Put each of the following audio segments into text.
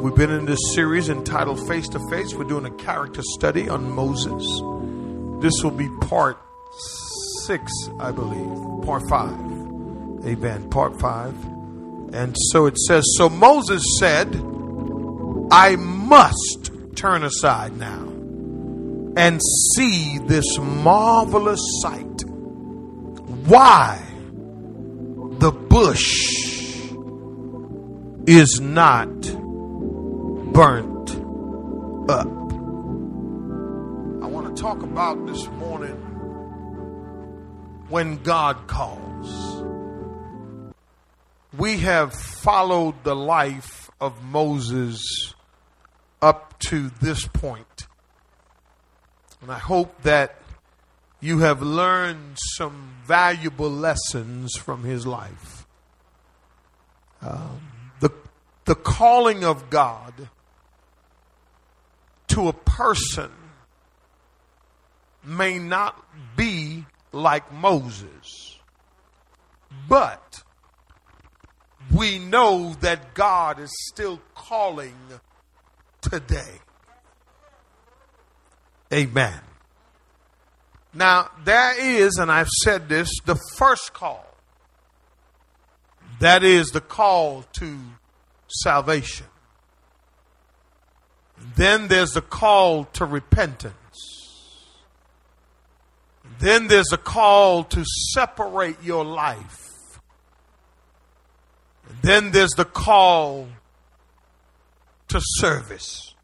We've been in this series entitled Face to Face. We're doing a character study on Moses. This will be part six, I believe. Part five. Amen. Part five. And so it says So Moses said, I must turn aside now and see this marvelous sight. Why the bush is not burnt up. I want to talk about this morning when God calls. We have followed the life of Moses up to this point. And I hope that you have learned some valuable lessons from his life. Um, the, the calling of God to a person may not be like Moses, but we know that God is still calling today. Amen. Now, there is, and I've said this, the first call. That is the call to salvation. Then there's the call to repentance. Then there's a call to separate your life. Then there's the call to service.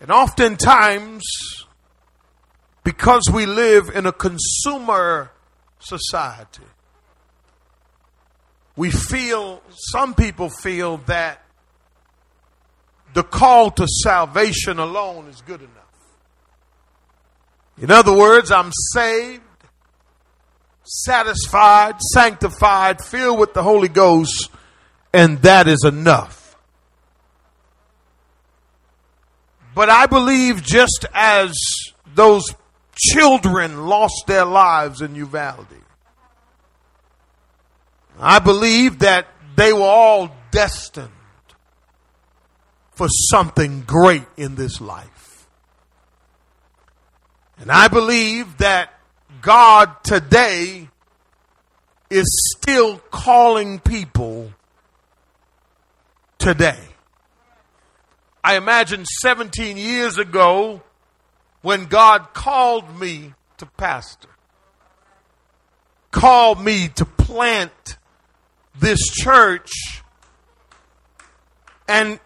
And oftentimes, because we live in a consumer society, we feel, some people feel that the call to salvation alone is good enough. In other words, I'm saved, satisfied, sanctified, filled with the Holy Ghost, and that is enough. But I believe just as those children lost their lives in Uvalde, I believe that they were all destined for something great in this life. And I believe that God today is still calling people today. I imagine 17 years ago when God called me to pastor, called me to plant this church, and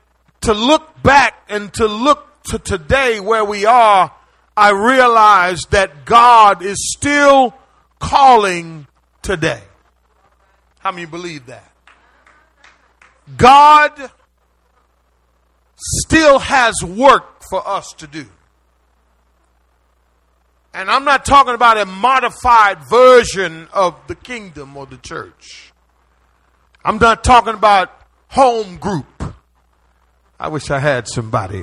to look back and to look to today where we are, I realize that God is still calling today. How many believe that? God still has work for us to do. And I'm not talking about a modified version of the kingdom or the church. I'm not talking about home group. I wish I had somebody.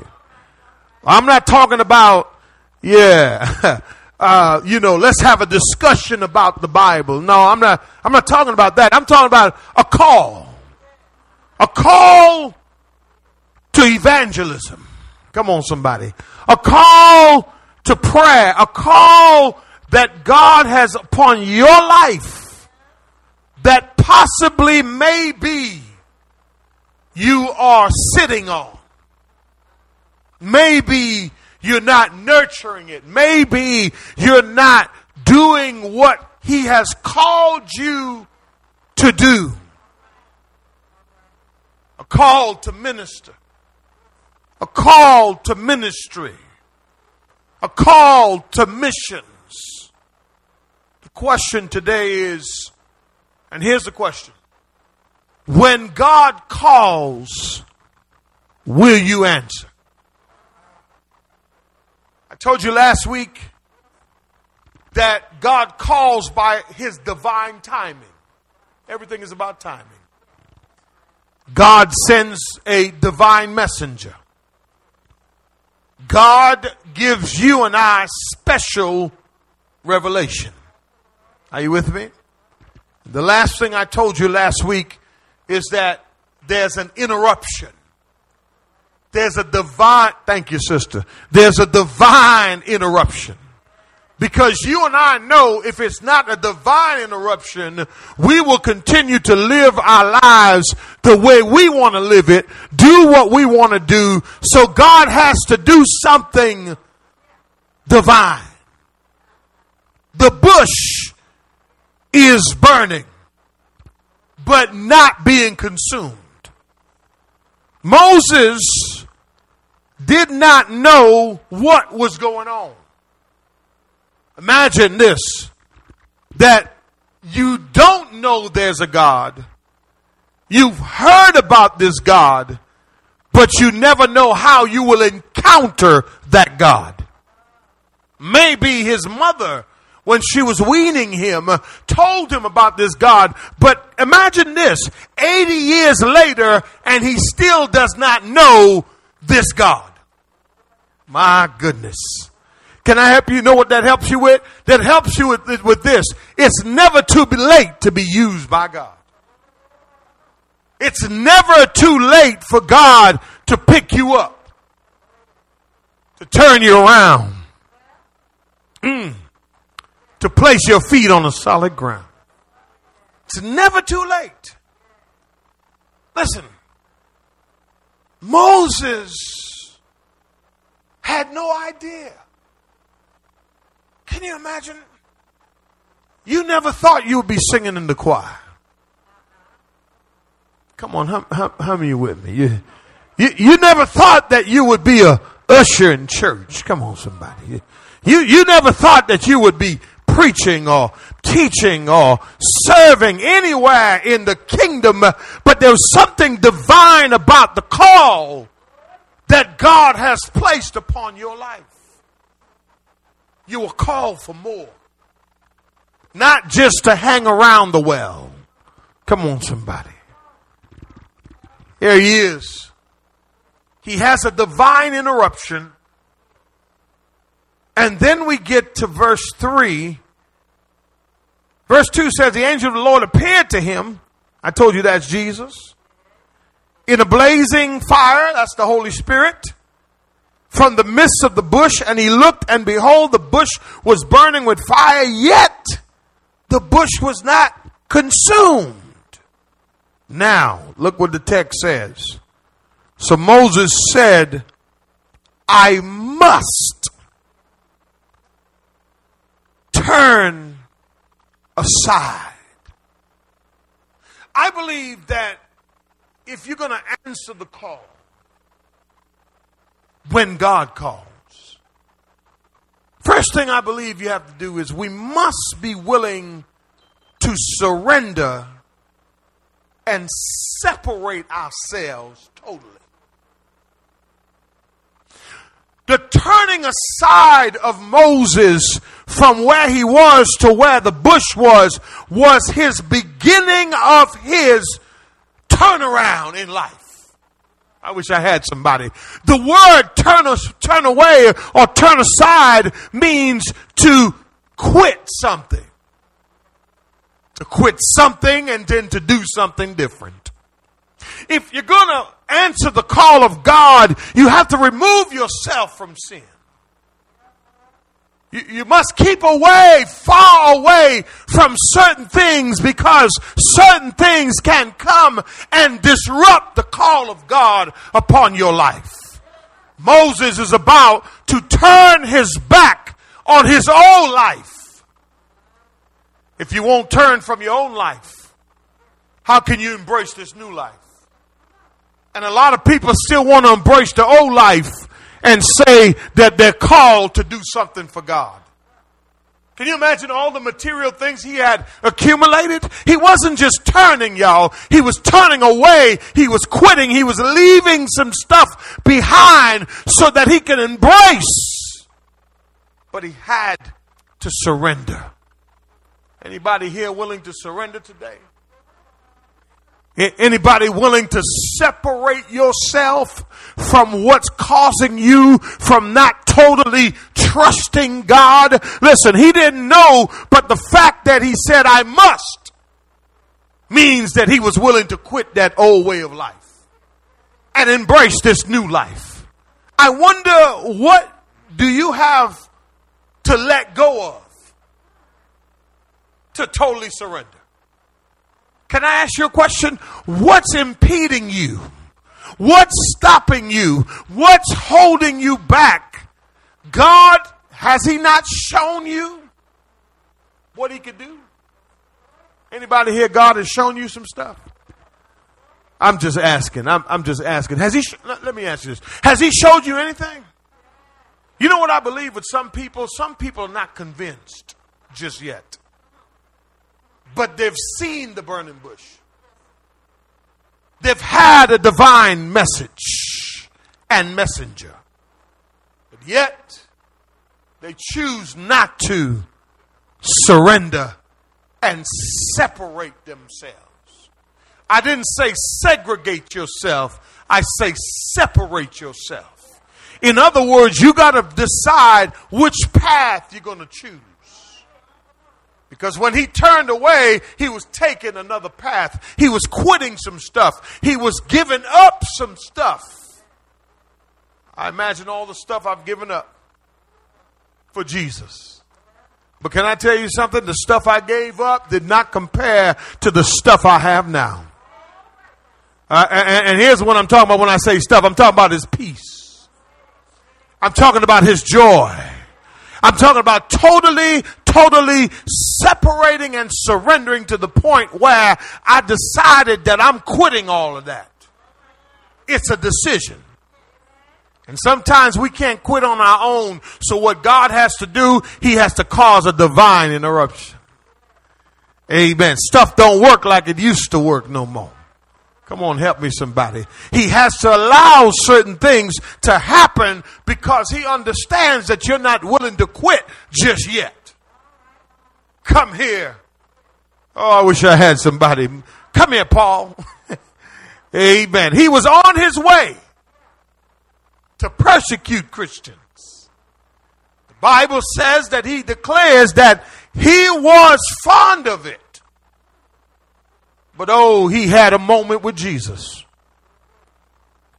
I'm not talking about, yeah, uh, you know, let's have a discussion about the Bible. No, I'm not, I'm not talking about that. I'm talking about a call. A call to evangelism. Come on, somebody. A call to prayer. A call that God has upon your life that possibly may be you are sitting on. Maybe you're not nurturing it. Maybe you're not doing what He has called you to do. A call to minister, a call to ministry, a call to missions. The question today is, and here's the question when God calls, will you answer? I told you last week that God calls by his divine timing. Everything is about timing. God sends a divine messenger. God gives you and I special revelation. Are you with me? The last thing I told you last week is that there's an interruption. There's a divine, thank you, sister. There's a divine interruption. Because you and I know if it's not a divine interruption, we will continue to live our lives the way we want to live it, do what we want to do. So God has to do something divine. The bush is burning, but not being consumed. Moses did not know what was going on. Imagine this that you don't know there's a God. You've heard about this God, but you never know how you will encounter that God. Maybe his mother, when she was weaning him, told him about this God, but imagine this 80 years later, and he still does not know this God. My goodness. Can I help you know what that helps you with? That helps you with, with this. It's never too late to be used by God. It's never too late for God to pick you up, to turn you around, mm, to place your feet on a solid ground. It's never too late. Listen, Moses had no idea can you imagine? You never thought you would be singing in the choir. Come on, how, many with me? You, you, you never thought that you would be a usher in church. Come on, somebody. You, you never thought that you would be preaching or teaching or serving anywhere in the kingdom, but there's something divine about the call that God has placed upon your life you were called for more. Not just to hang around the well. Come on, somebody. Here he is. He has a divine interruption. And then we get to verse 3. Verse 2 says, The angel of the Lord appeared to him. I told you that's Jesus. In a blazing fire, that's the Holy Spirit from the midst of the bush, and he looked, and behold, the bush was burning with fire, yet the bush was not consumed. Now, look what the text says. So Moses said, I must turn aside. I believe that if you're going to answer the call, when God calls. First thing I believe you have to do is we must be willing to surrender and separate ourselves totally. The turning aside of Moses from where he was to where the bush was was his beginning of his turnaround in life. I wish I had somebody. The word turn, turn away or turn aside means to quit something. To quit something and then to do something different. If you're going to answer the call of God, you have to remove yourself from sin. You, you must keep away, far away from certain things because certain things can come and disrupt the call of God upon your life. Moses is about to turn his back on his own life. If you won't turn from your own life, how can you embrace this new life? And a lot of people still want to embrace the old life and say that they're called to do something for God. Can you imagine all the material things he had accumulated? He wasn't just turning, y'all. He was turning away. He was quitting. He was leaving some stuff behind so that he could embrace. But he had to surrender. Anybody here willing to surrender today? Anybody willing to separate yourself from what's causing you from not totally trusting God? Listen, he didn't know, but the fact that he said, I must, means that he was willing to quit that old way of life. and embrace this new life. I wonder what do you have to let go of to totally surrender? Can I ask you a question? What's impeding you? What's stopping you? What's holding you back? God, has He not shown you what He could do? Anybody here, God has shown you some stuff? I'm just asking. I'm, I'm just asking. Has He, sh- let me ask you this. Has He showed you anything? You know what I believe with some people? Some people are not convinced just yet. But they've seen the burning bush. They've had a divine message and messenger. But yet, they choose not to surrender and separate themselves. I didn't say segregate yourself, I say separate yourself. In other words, you got to decide which path you're going to choose. Because when he turned away, he was taking another path. He was quitting some stuff. He was giving up some stuff. I imagine all the stuff I've given up for Jesus. But can I tell you something? The stuff I gave up did not compare to the stuff I have now. Uh, and, and here's what I'm talking about when I say stuff I'm talking about his peace, I'm talking about his joy. I'm talking about totally, totally separating and surrendering to the point where I decided that I'm quitting all of that. It's a decision. And sometimes we can't quit on our own. So what God has to do, He has to cause a divine interruption. Amen. Stuff don't work like it used to work no more. Come on, help me somebody. He has to allow certain things to happen because he understands that you're not willing to quit just yet. Come here. Oh, I wish I had somebody. Come here, Paul. Amen. He was on his way to persecute Christians. The Bible says that he declares that he was fond of it. But oh, he had a moment with Jesus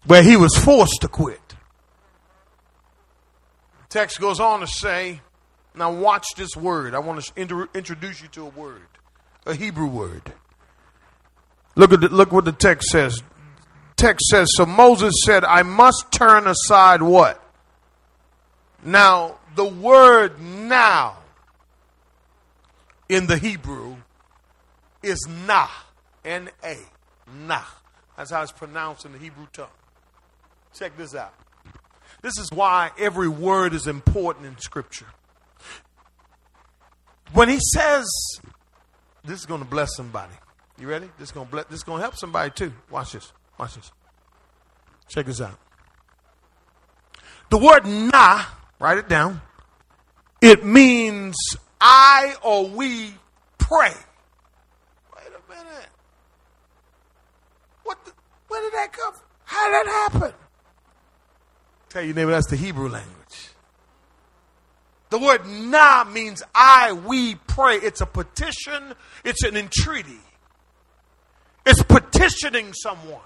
where he was forced to quit. The text goes on to say, now watch this word. I want to inter- introduce you to a word, a Hebrew word. Look at the, look what the text says. Text says, so Moses said, I must turn aside what? Now, the word now in the Hebrew is nah. N A. Nah. That's how it's pronounced in the Hebrew tongue. Check this out. This is why every word is important in Scripture. When he says, this is going to bless somebody. You ready? This is going to bless, this is going to help somebody too. Watch this. Watch this. Check this out. The word na, write it down. It means I or we pray. Wait a minute. What the, where did that come from? How did that happen? Tell your neighbor that's the Hebrew language. The word na means I, we pray. It's a petition, it's an entreaty. It's petitioning someone.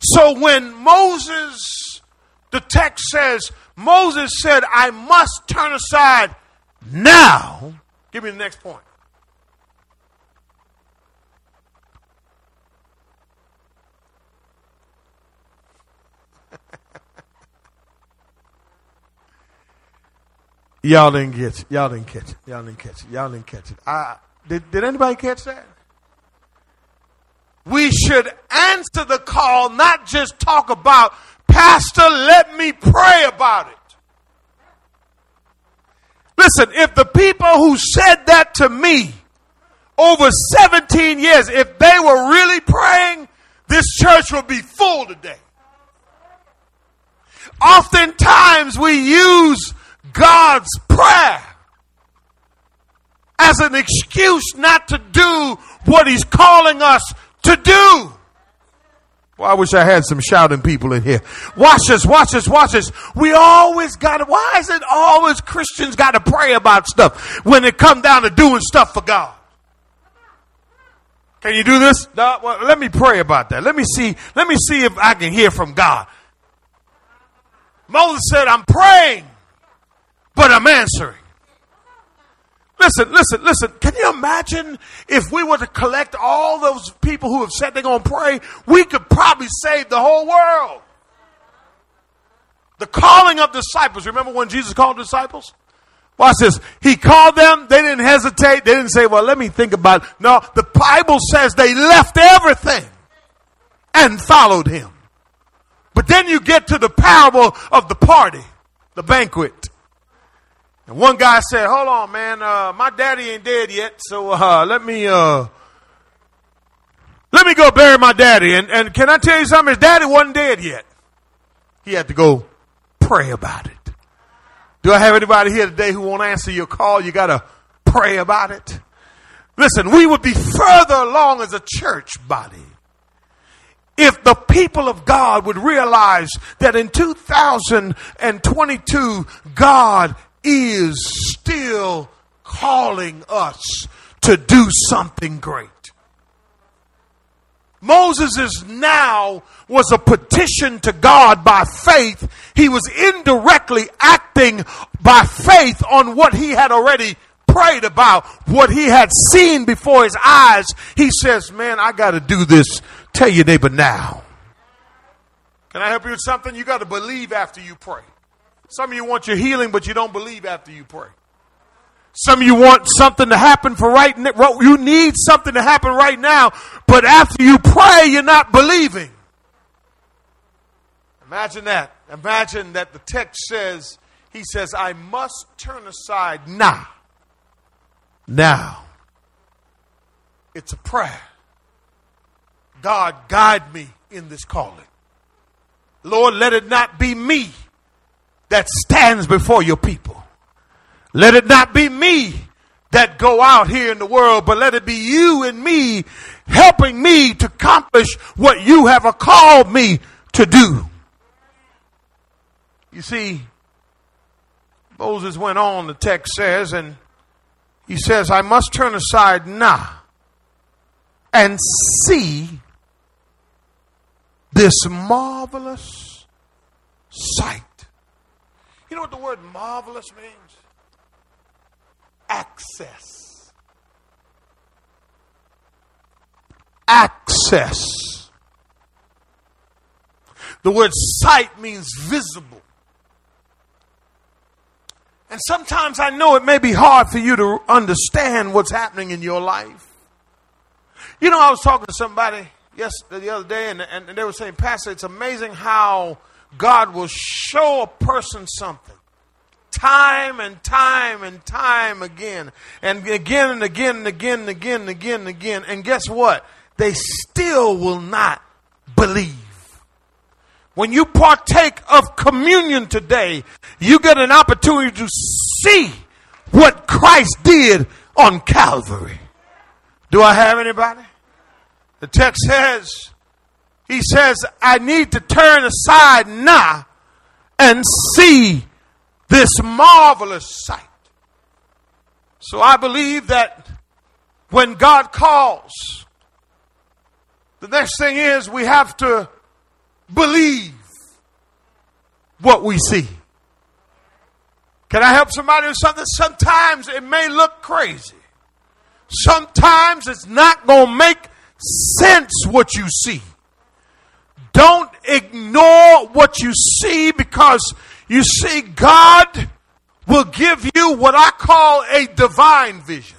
So when Moses, the text says, Moses said, I must turn aside now. Give me the next point. Y'all didn't get it. Y'all didn't catch it. Y'all didn't catch it. Y'all didn't catch it. I, did, did anybody catch that? We should answer the call, not just talk about, Pastor, let me pray about it. Listen, if the people who said that to me over 17 years, if they were really praying, this church would be full today. Oftentimes we use God's prayer as an excuse not to do what He's calling us to do. Well, I wish I had some shouting people in here. Watch us, watch us, watch us. We always got to, why is it always Christians got to pray about stuff when it come down to doing stuff for God? Can you do this? No, well, let me pray about that. Let me see. Let me see if I can hear from God. Moses said, I'm praying, but I'm answering. Listen, listen, listen. Can you imagine if we were to collect all those people who have said they're going to pray? We could probably save the whole world. The calling of disciples. Remember when Jesus called disciples? Watch this. He called them. They didn't hesitate. They didn't say, well, let me think about it. No, the Bible says they left everything and followed him. But then you get to the parable of the party, the banquet. And one guy said, hold on, man, uh, my daddy ain't dead yet, so uh, let me uh, let me go bury my daddy. And, and can I tell you something? His daddy wasn't dead yet. He had to go pray about it. Do I have anybody here today who won't answer your call? You got to pray about it. Listen, we would be further along as a church body if the people of God would realize that in 2022, God is still calling us to do something great. Moses' now was a petition to God by faith. He was indirectly acting by faith on what he had already prayed about, what he had seen before his eyes. He says, Man, I got to do this. Tell your neighbor now. Can I help you with something? You got to believe after you pray. Some of you want your healing, but you don't believe after you pray. Some of you want something to happen for right now. You need something to happen right now, but after you pray, you're not believing. Imagine that. Imagine that the text says, He says, I must turn aside now. Now. It's a prayer. God, guide me in this calling. Lord, let it not be me that stands before your people. Let it not be me that go out here in the world, but let it be you and me helping me to accomplish what you have called me to do. You see, Moses went on, the text says, and he says, I must turn aside now and see this marvelous sight. You know what the word marvelous means? Access. Access. The word sight means visible. And sometimes I know it may be hard for you to understand what's happening in your life. You know, I was talking to somebody yes the other day, and, and they were saying, Pastor, it's amazing how God will show a person something time and time and time again and again and again and again and again and again and again. And guess what? They still will not believe. When you partake of communion today, you get an opportunity to see what Christ did on Calvary. Do I have anybody? The text says, he says, I need to turn aside now and see this marvelous sight. So I believe that when God calls, the next thing is we have to believe what we see. Can I help somebody with something? Sometimes it may look crazy. Sometimes it's not going to make sense what you see. Don't ignore what you see because you see, God will give you what I call a divine vision.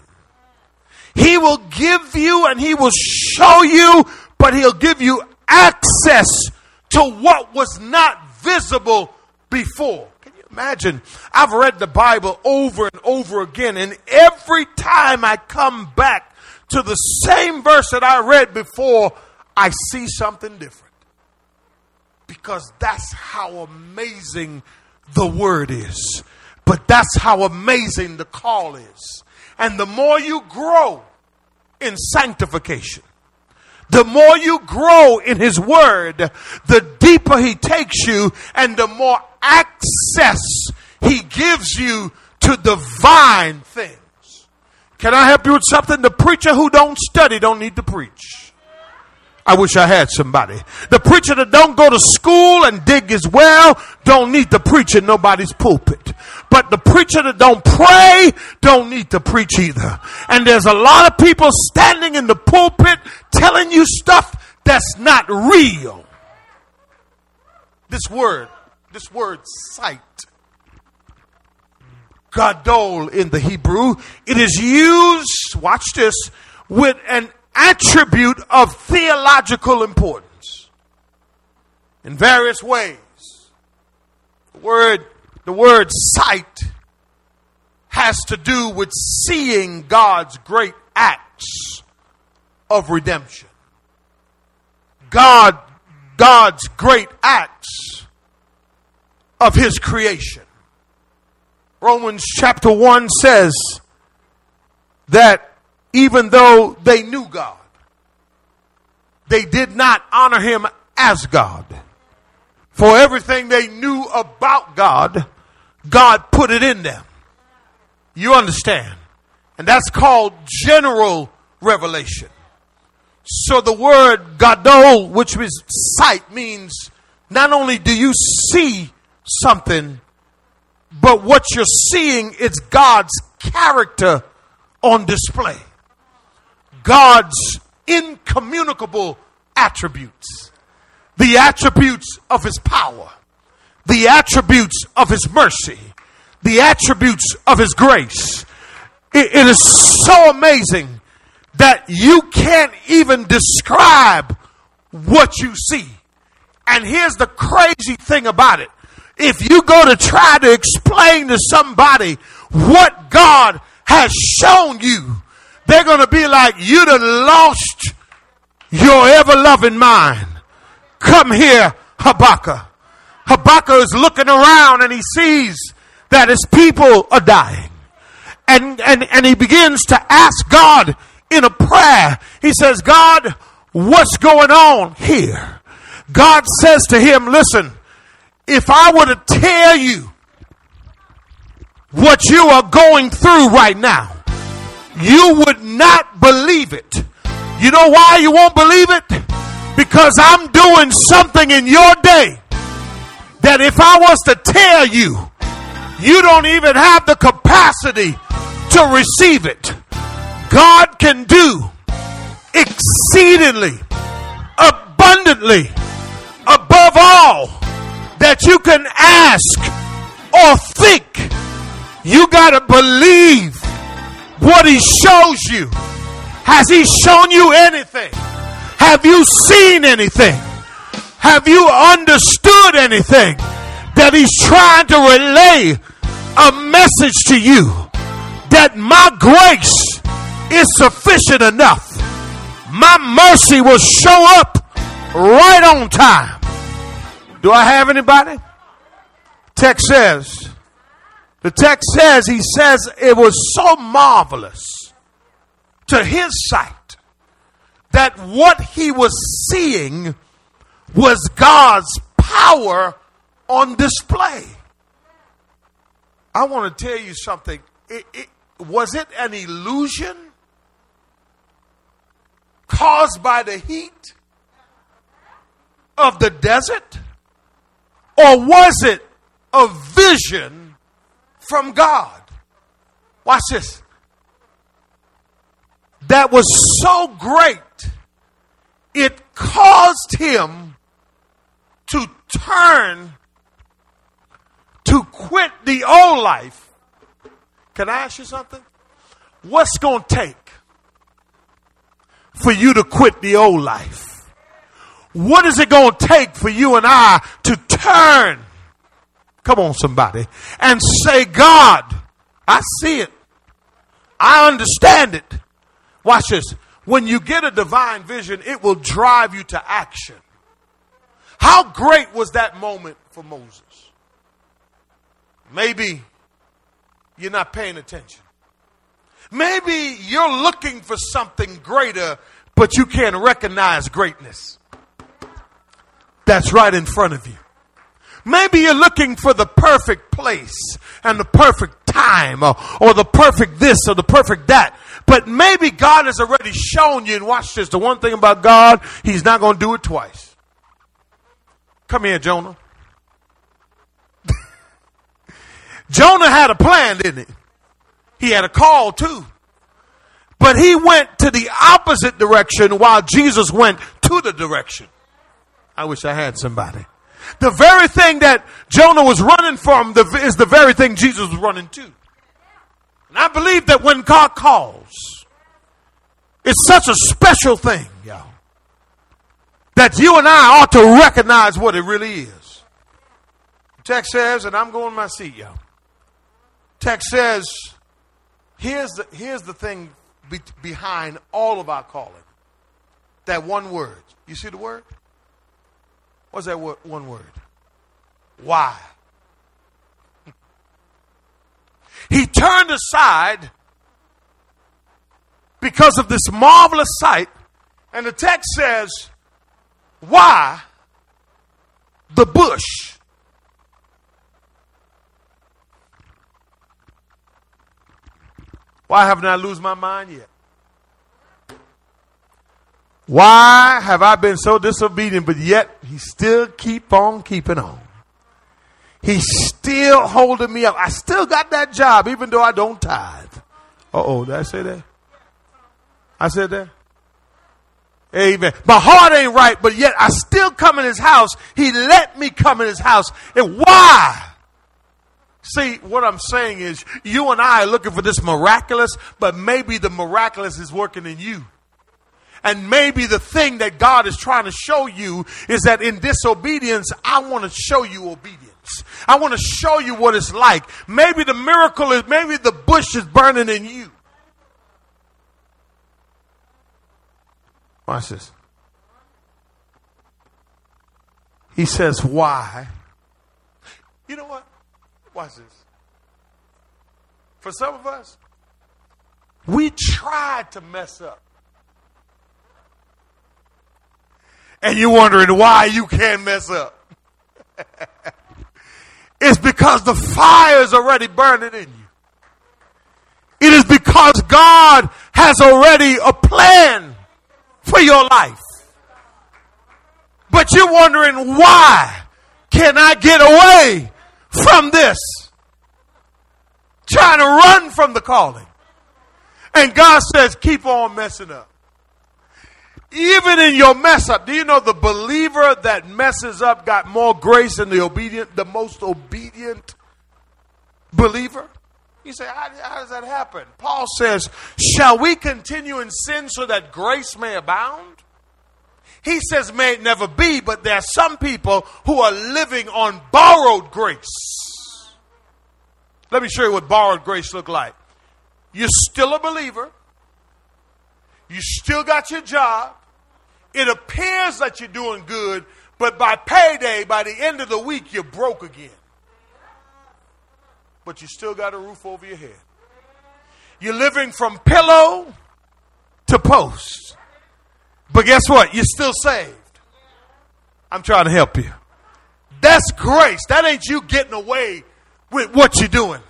He will give you and He will show you, but He'll give you access to what was not visible before. Can you imagine? I've read the Bible over and over again, and every time I come back to the same verse that I read before, I see something different. Because that's how amazing the word is. But that's how amazing the call is. And the more you grow in sanctification, the more you grow in His Word, the deeper He takes you and the more access He gives you to divine things. Can I help you with something? The preacher who don't study don't need to preach. I wish I had somebody. The preacher that don't go to school and dig his well don't need to preach in nobody's pulpit. But the preacher that don't pray don't need to preach either. And there's a lot of people standing in the pulpit telling you stuff that's not real. This word, this word sight, gadol in the Hebrew, it is used, watch this, with an attribute of theological importance in various ways. The word, the word sight has to do with seeing God's great acts of redemption. God, God's great acts of his creation. Romans chapter 1 says that even though they knew God, they did not honor him as God. For everything they knew about God, God put it in them. You understand? And that's called general revelation. So the word gadol, which is sight, means not only do you see something, but what you're seeing is God's character on display. God's incommunicable attributes, the attributes of his power, the attributes of his mercy, the attributes of his grace. it, it is so amazing that you can't even describe what you see. And here's the crazy thing about it. If you go to try to explain to somebody what God has shown you, they're going to be like, you done lost your ever loving mind. Come here, Habakkuk. Habakkuk is looking around and he sees that his people are dying. And, and, and he begins to ask God in a prayer. He says, God, what's going on here? God says to him, listen, if I were to tell you what you are going through right now, you would not believe it. You know why you won't believe it? Because I'm doing something in your day that if I was to tell you, you don't even have the capacity to receive it. God can do exceedingly, abundantly, above all that you can ask or think. You got to believe what he shows you. Has he shown you anything? Have you seen anything? Have you understood anything that he's trying to relay a message to you that my grace is sufficient enough? My mercy will show up right on time. Do I have anybody? Text says, the text says, he says it was so marvelous to his sight that what he was seeing was God's power on display. I want to tell you something. It, it, was it an illusion caused by the heat of the desert? Or was it a vision from God. Watch this. That was so great, it caused him to turn, to quit the old life. Can I ask you something? What's going to take for you to quit the old life? What is it going to take for you and I to turn Come on, somebody. And say, God, I see it. I understand it. Watch this. When you get a divine vision, it will drive you to action. How great was that moment for Moses? Maybe you're not paying attention. Maybe you're looking for something greater, but you can't recognize greatness. That's right in front of you. Maybe you're looking for the perfect place and the perfect time or, or the perfect this or the perfect that. But maybe God has already shown you, and watch this. The one thing about God, He's not going to do it twice. Come here, Jonah. Jonah had a plan, didn't he? He had a call too. But he went to the opposite direction while Jesus went to the direction. I wish I had somebody. The very thing that Jonah was running from is the very thing Jesus was running to. And I believe that when God calls, it's such a special thing, y'all, that you and I ought to recognize what it really is. Text says, and I'm going to my seat, y'all. Text says, here's the, here's the thing be, behind all of our calling. That one word. You see the word? What's that word, one word? Why? He turned aside because of this marvelous sight, and the text says, Why the bush? Why haven't I lose my mind yet? Why have I been so disobedient, but yet he still keep on keeping on? He's still holding me up. I still got that job, even though I don't tithe. Uh oh, did I say that? I said that? Amen. My heart ain't right, but yet I still come in his house. He let me come in his house. And why? See, what I'm saying is, you and I are looking for this miraculous, but maybe the miraculous is working in you. And maybe the thing that God is trying to show you is that in disobedience, I want to show you obedience. I want to show you what it's like. Maybe the miracle is, maybe the bush is burning in you. Watch this. He says, Why? You know what? Watch this. For some of us, we tried to mess up. And you're wondering why you can't mess up. it's because the fire is already burning in you. It is because God has already a plan for your life. But you're wondering why can I get away from this. Trying to run from the calling. And God says, keep on messing up. Even in your mess up, do you know the believer that messes up got more grace than the obedient, the most obedient believer? You say, how, how does that happen? Paul says, Shall we continue in sin so that grace may abound? He says, may it never be, but there are some people who are living on borrowed grace. Let me show you what borrowed grace look like. You're still a believer. You still got your job. It appears that you're doing good, but by payday, by the end of the week, you're broke again. But you still got a roof over your head. You're living from pillow to post. But guess what? You're still saved. I'm trying to help you. That's grace. That ain't you getting away with what you're doing.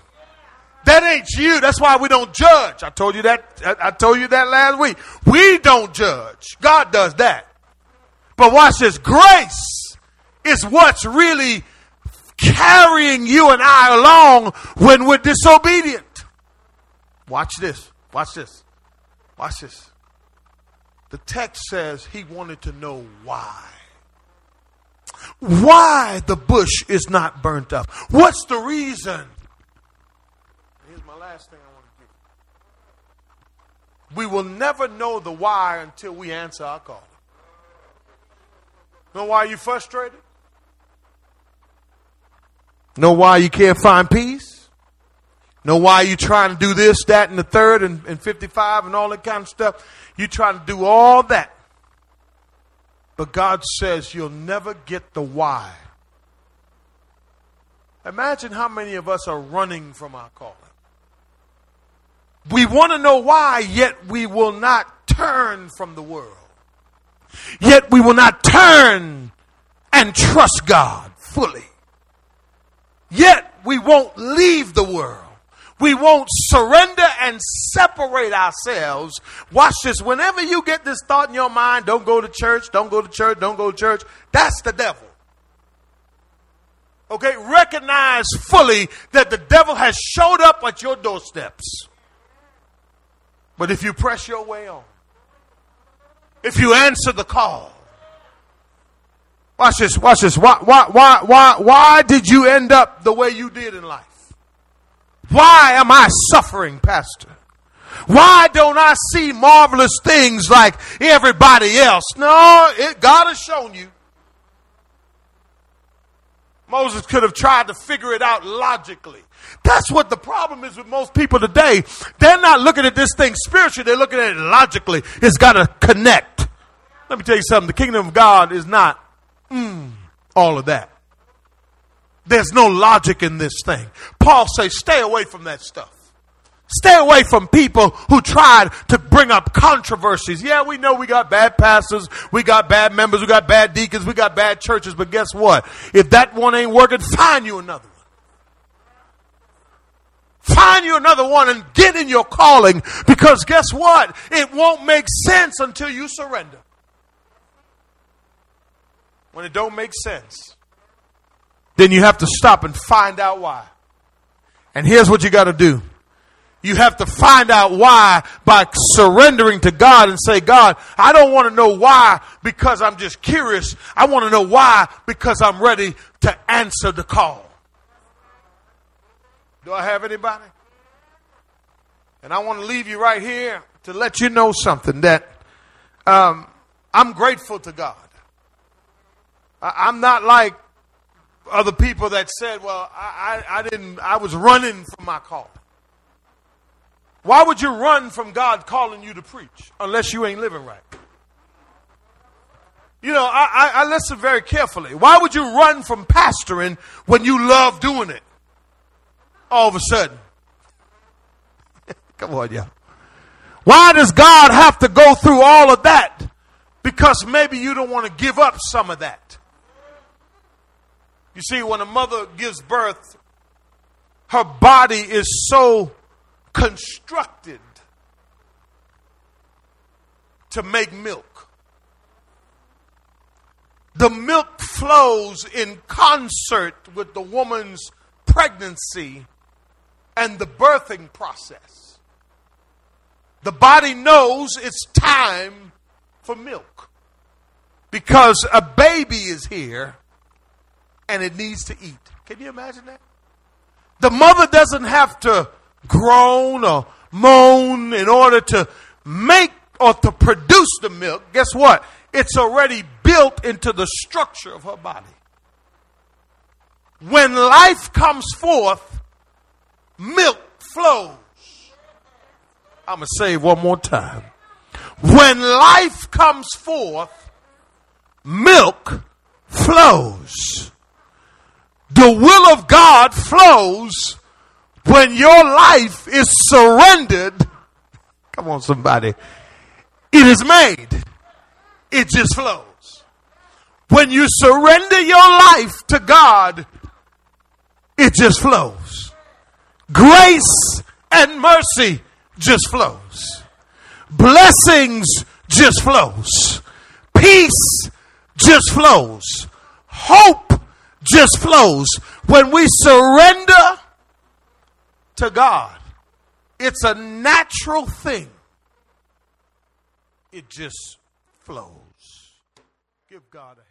That ain't you. That's why we don't judge. I told you that. I told you that last week. We don't judge. God does that. But watch this. Grace is what's really carrying you and I along when we're disobedient. Watch this. Watch this. Watch this. The text says he wanted to know why. Why the bush is not burnt up. What's the reason? Last thing I want to give. We will never know the why until we answer our call. Know why you frustrated? Know why you can't find peace? Know why you're trying to do this, that, and the third, and, and 55, and all that kind of stuff? You trying to do all that. But God says you'll never get the why. Imagine how many of us are running from our calling. We want to know why, yet we will not turn from the world. Yet we will not turn and trust God fully. Yet we won't leave the world. we won't surrender and separate ourselves. Watch this. Whenever you get this thought in your mind, don't go to church, don't go to church, don't go to church, that's the devil. Okay, recognize fully that the devil has showed up at your doorsteps. But if you press your way on, if you answer the call, watch this, watch this. Why, why, why, why, why did you end up the way you did in life? Why am I suffering, Pastor? Why don't I see marvelous things like everybody else? No, it, God has shown you. Moses could have tried to figure it out logically. That's what the problem is with most people today. They're not looking at this thing spiritually, they're looking at it logically. It's got to connect. Let me tell you something the kingdom of God is not mm, all of that. There's no logic in this thing. Paul says, stay away from that stuff. Stay away from people who tried to bring up controversies. Yeah, we know we got bad pastors, we got bad members, we got bad deacons, we got bad churches, but guess what? If that one ain't working, find you another. Find you another one and get in your calling because guess what? It won't make sense until you surrender. When it don't make sense, then you have to stop and find out why. And here's what you got to do. You have to find out why by surrendering to God and say, God, I don't want to know why because I'm just curious. I want to know why because I'm ready to answer the call. Do I have anybody? And I want to leave you right here to let you know something that um, I'm grateful to God. I, am not like other people that said, well, I, I, I didn't, I was running from my call. Why would you run from God calling you to preach unless you ain't living right? You know, I, I, I listen very carefully. Why would you run from pastoring when you love doing it? All of a sudden. Come on, y'all. Why does God have to go through all of that? Because maybe you don't want to give up some of that. You see, when a mother gives birth, her body is so constructed to make milk. The milk flows in concert with the woman's pregnancy and the birthing process. The body knows it's time for milk because a baby is here and it needs to eat. Can you imagine that? The mother doesn't have to groan or moan in order to make or to produce the milk, guess what? It's already built into the structure of her body. When life comes forth, milk flows. I'm going to say it one more time. When life comes forth, milk flows. The will of God flows when your life is surrendered, come on, somebody, it is made. It just flows. When you surrender your life to God, it just flows. Grace and mercy just flows. Blessings just flows. Peace just flows. Hope just flows. When we surrender to God. It's a natural thing. It just flows. Give God a